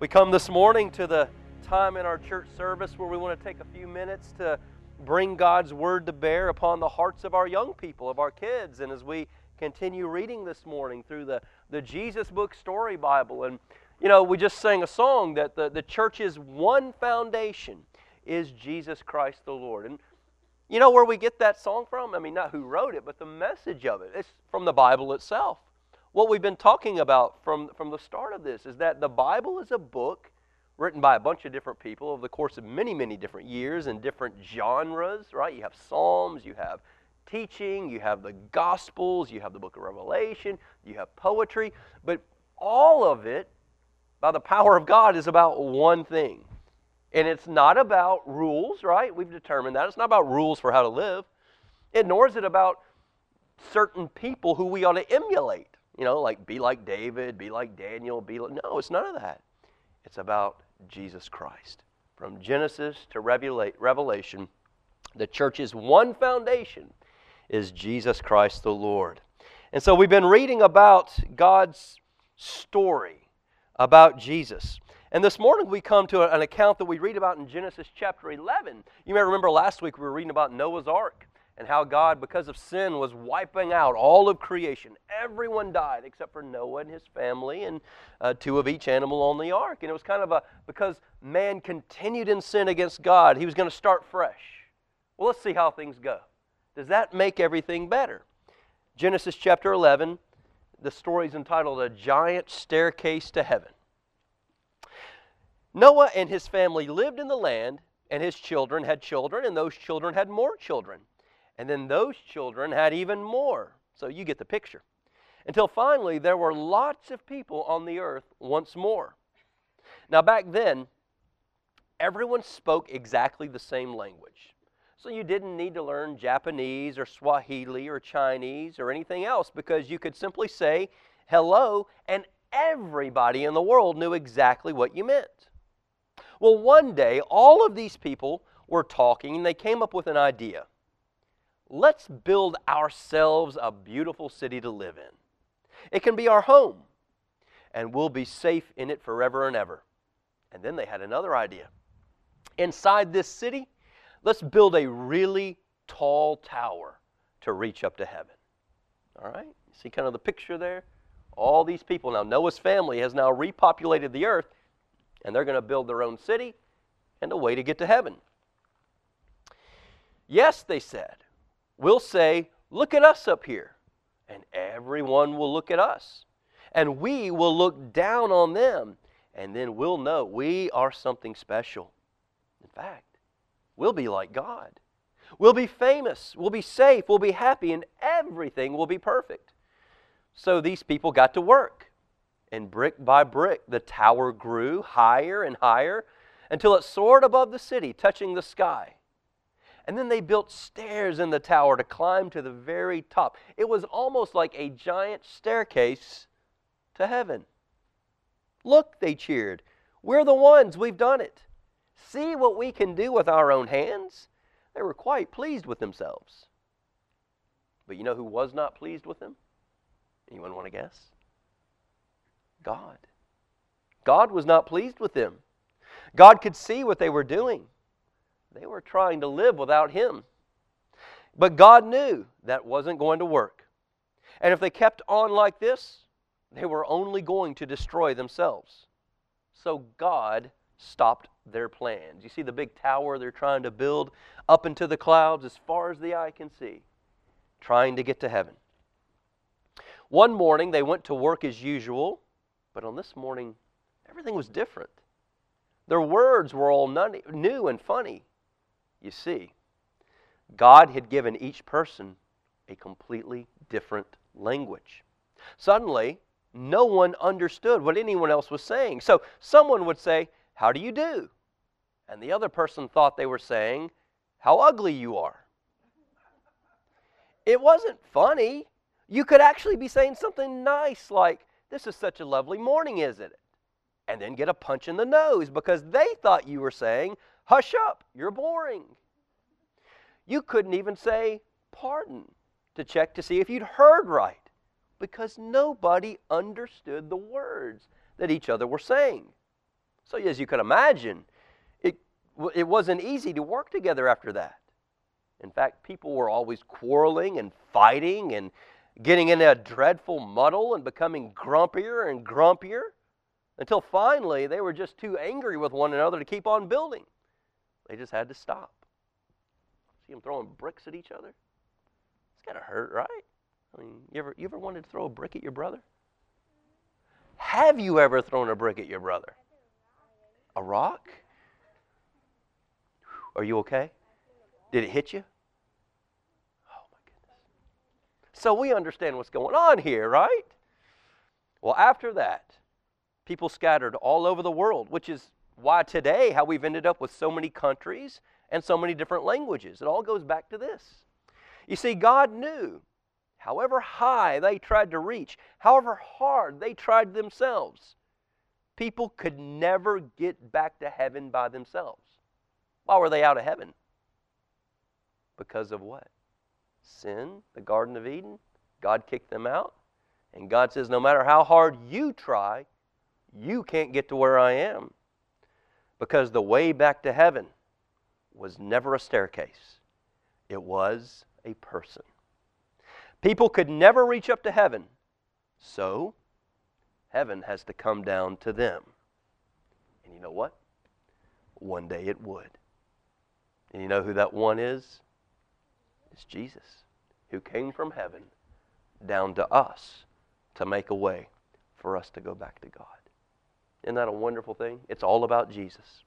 We come this morning to the time in our church service where we want to take a few minutes to bring God's word to bear upon the hearts of our young people, of our kids. And as we continue reading this morning through the, the Jesus Book Story Bible, and you know, we just sang a song that the, the church's one foundation is Jesus Christ the Lord. And you know where we get that song from? I mean, not who wrote it, but the message of it. It's from the Bible itself what we've been talking about from, from the start of this is that the Bible is a book written by a bunch of different people over the course of many, many different years and different genres, right? You have Psalms, you have teaching, you have the Gospels, you have the book of Revelation, you have poetry, but all of it, by the power of God, is about one thing. And it's not about rules, right? We've determined that. It's not about rules for how to live, and nor is it about certain people who we ought to emulate you know, like be like David, be like Daniel, be like. No, it's none of that. It's about Jesus Christ. From Genesis to Revelation, the church's one foundation is Jesus Christ the Lord. And so we've been reading about God's story about Jesus. And this morning we come to an account that we read about in Genesis chapter 11. You may remember last week we were reading about Noah's Ark and how God, because of sin, was wiping out all of creation. Everyone died except for Noah and his family and uh, two of each animal on the ark. And it was kind of a, because man continued in sin against God, he was going to start fresh. Well, let's see how things go. Does that make everything better? Genesis chapter 11, the story is entitled A Giant Staircase to Heaven. Noah and his family lived in the land, and his children had children, and those children had more children. And then those children had even more. So you get the picture. Until finally, there were lots of people on the earth once more. Now, back then, everyone spoke exactly the same language. So you didn't need to learn Japanese or Swahili or Chinese or anything else because you could simply say hello and everybody in the world knew exactly what you meant. Well, one day, all of these people were talking and they came up with an idea let's build ourselves a beautiful city to live in. It can be our home, and we'll be safe in it forever and ever. And then they had another idea. Inside this city, let's build a really tall tower to reach up to heaven. All right? See kind of the picture there? All these people. Now, Noah's family has now repopulated the earth, and they're going to build their own city and a way to get to heaven. Yes, they said, we'll say, Look at us up here. And everyone will look at us. And we will look down on them. And then we'll know we are something special. In fact, we'll be like God. We'll be famous. We'll be safe. We'll be happy. And everything will be perfect. So these people got to work. And brick by brick, the tower grew higher and higher until it soared above the city, touching the sky. And then they built stairs in the tower to climb to the very top. It was almost like a giant staircase to heaven. Look, they cheered. We're the ones. We've done it. See what we can do with our own hands. They were quite pleased with themselves. But you know who was not pleased with them? Anyone want to guess? God. God was not pleased with them. God could see what they were doing. They were trying to live without Him. But God knew that wasn't going to work. And if they kept on like this, they were only going to destroy themselves. So God stopped their plans. You see the big tower they're trying to build up into the clouds as far as the eye can see, trying to get to heaven. One morning they went to work as usual, but on this morning everything was different. Their words were all new and funny. You see, God had given each person a completely different language. Suddenly, no one understood what anyone else was saying. So someone would say, How do you do? And the other person thought they were saying, How ugly you are. It wasn't funny. You could actually be saying something nice like, This is such a lovely morning, isn't it? And then get a punch in the nose because they thought you were saying, Hush up, you're boring. You couldn't even say pardon to check to see if you'd heard right because nobody understood the words that each other were saying. So, as you can imagine, it, it wasn't easy to work together after that. In fact, people were always quarreling and fighting and getting in a dreadful muddle and becoming grumpier and grumpier until finally they were just too angry with one another to keep on building. They just had to stop. See them throwing bricks at each other? It's got to hurt, right? I mean, you ever, you ever wanted to throw a brick at your brother? Have you ever thrown a brick at your brother? A rock? Are you okay? Did it hit you? Oh, my goodness. So we understand what's going on here, right? Well, after that, people scattered all over the world, which is why today, how we've ended up with so many countries and so many different languages. It all goes back to this. You see, God knew, however high they tried to reach, however hard they tried themselves, people could never get back to heaven by themselves. Why were they out of heaven? Because of what? Sin, the Garden of Eden. God kicked them out. And God says, no matter how hard you try, you can't get to where I am. Because the way back to heaven was never a staircase, it was a person. People could never reach up to heaven, so heaven has to come down to them. And you know what? One day it would. And you know who that one is? It's Jesus, who came from heaven down to us to make a way for us to go back to God. Isn't that a wonderful thing? It's all about Jesus.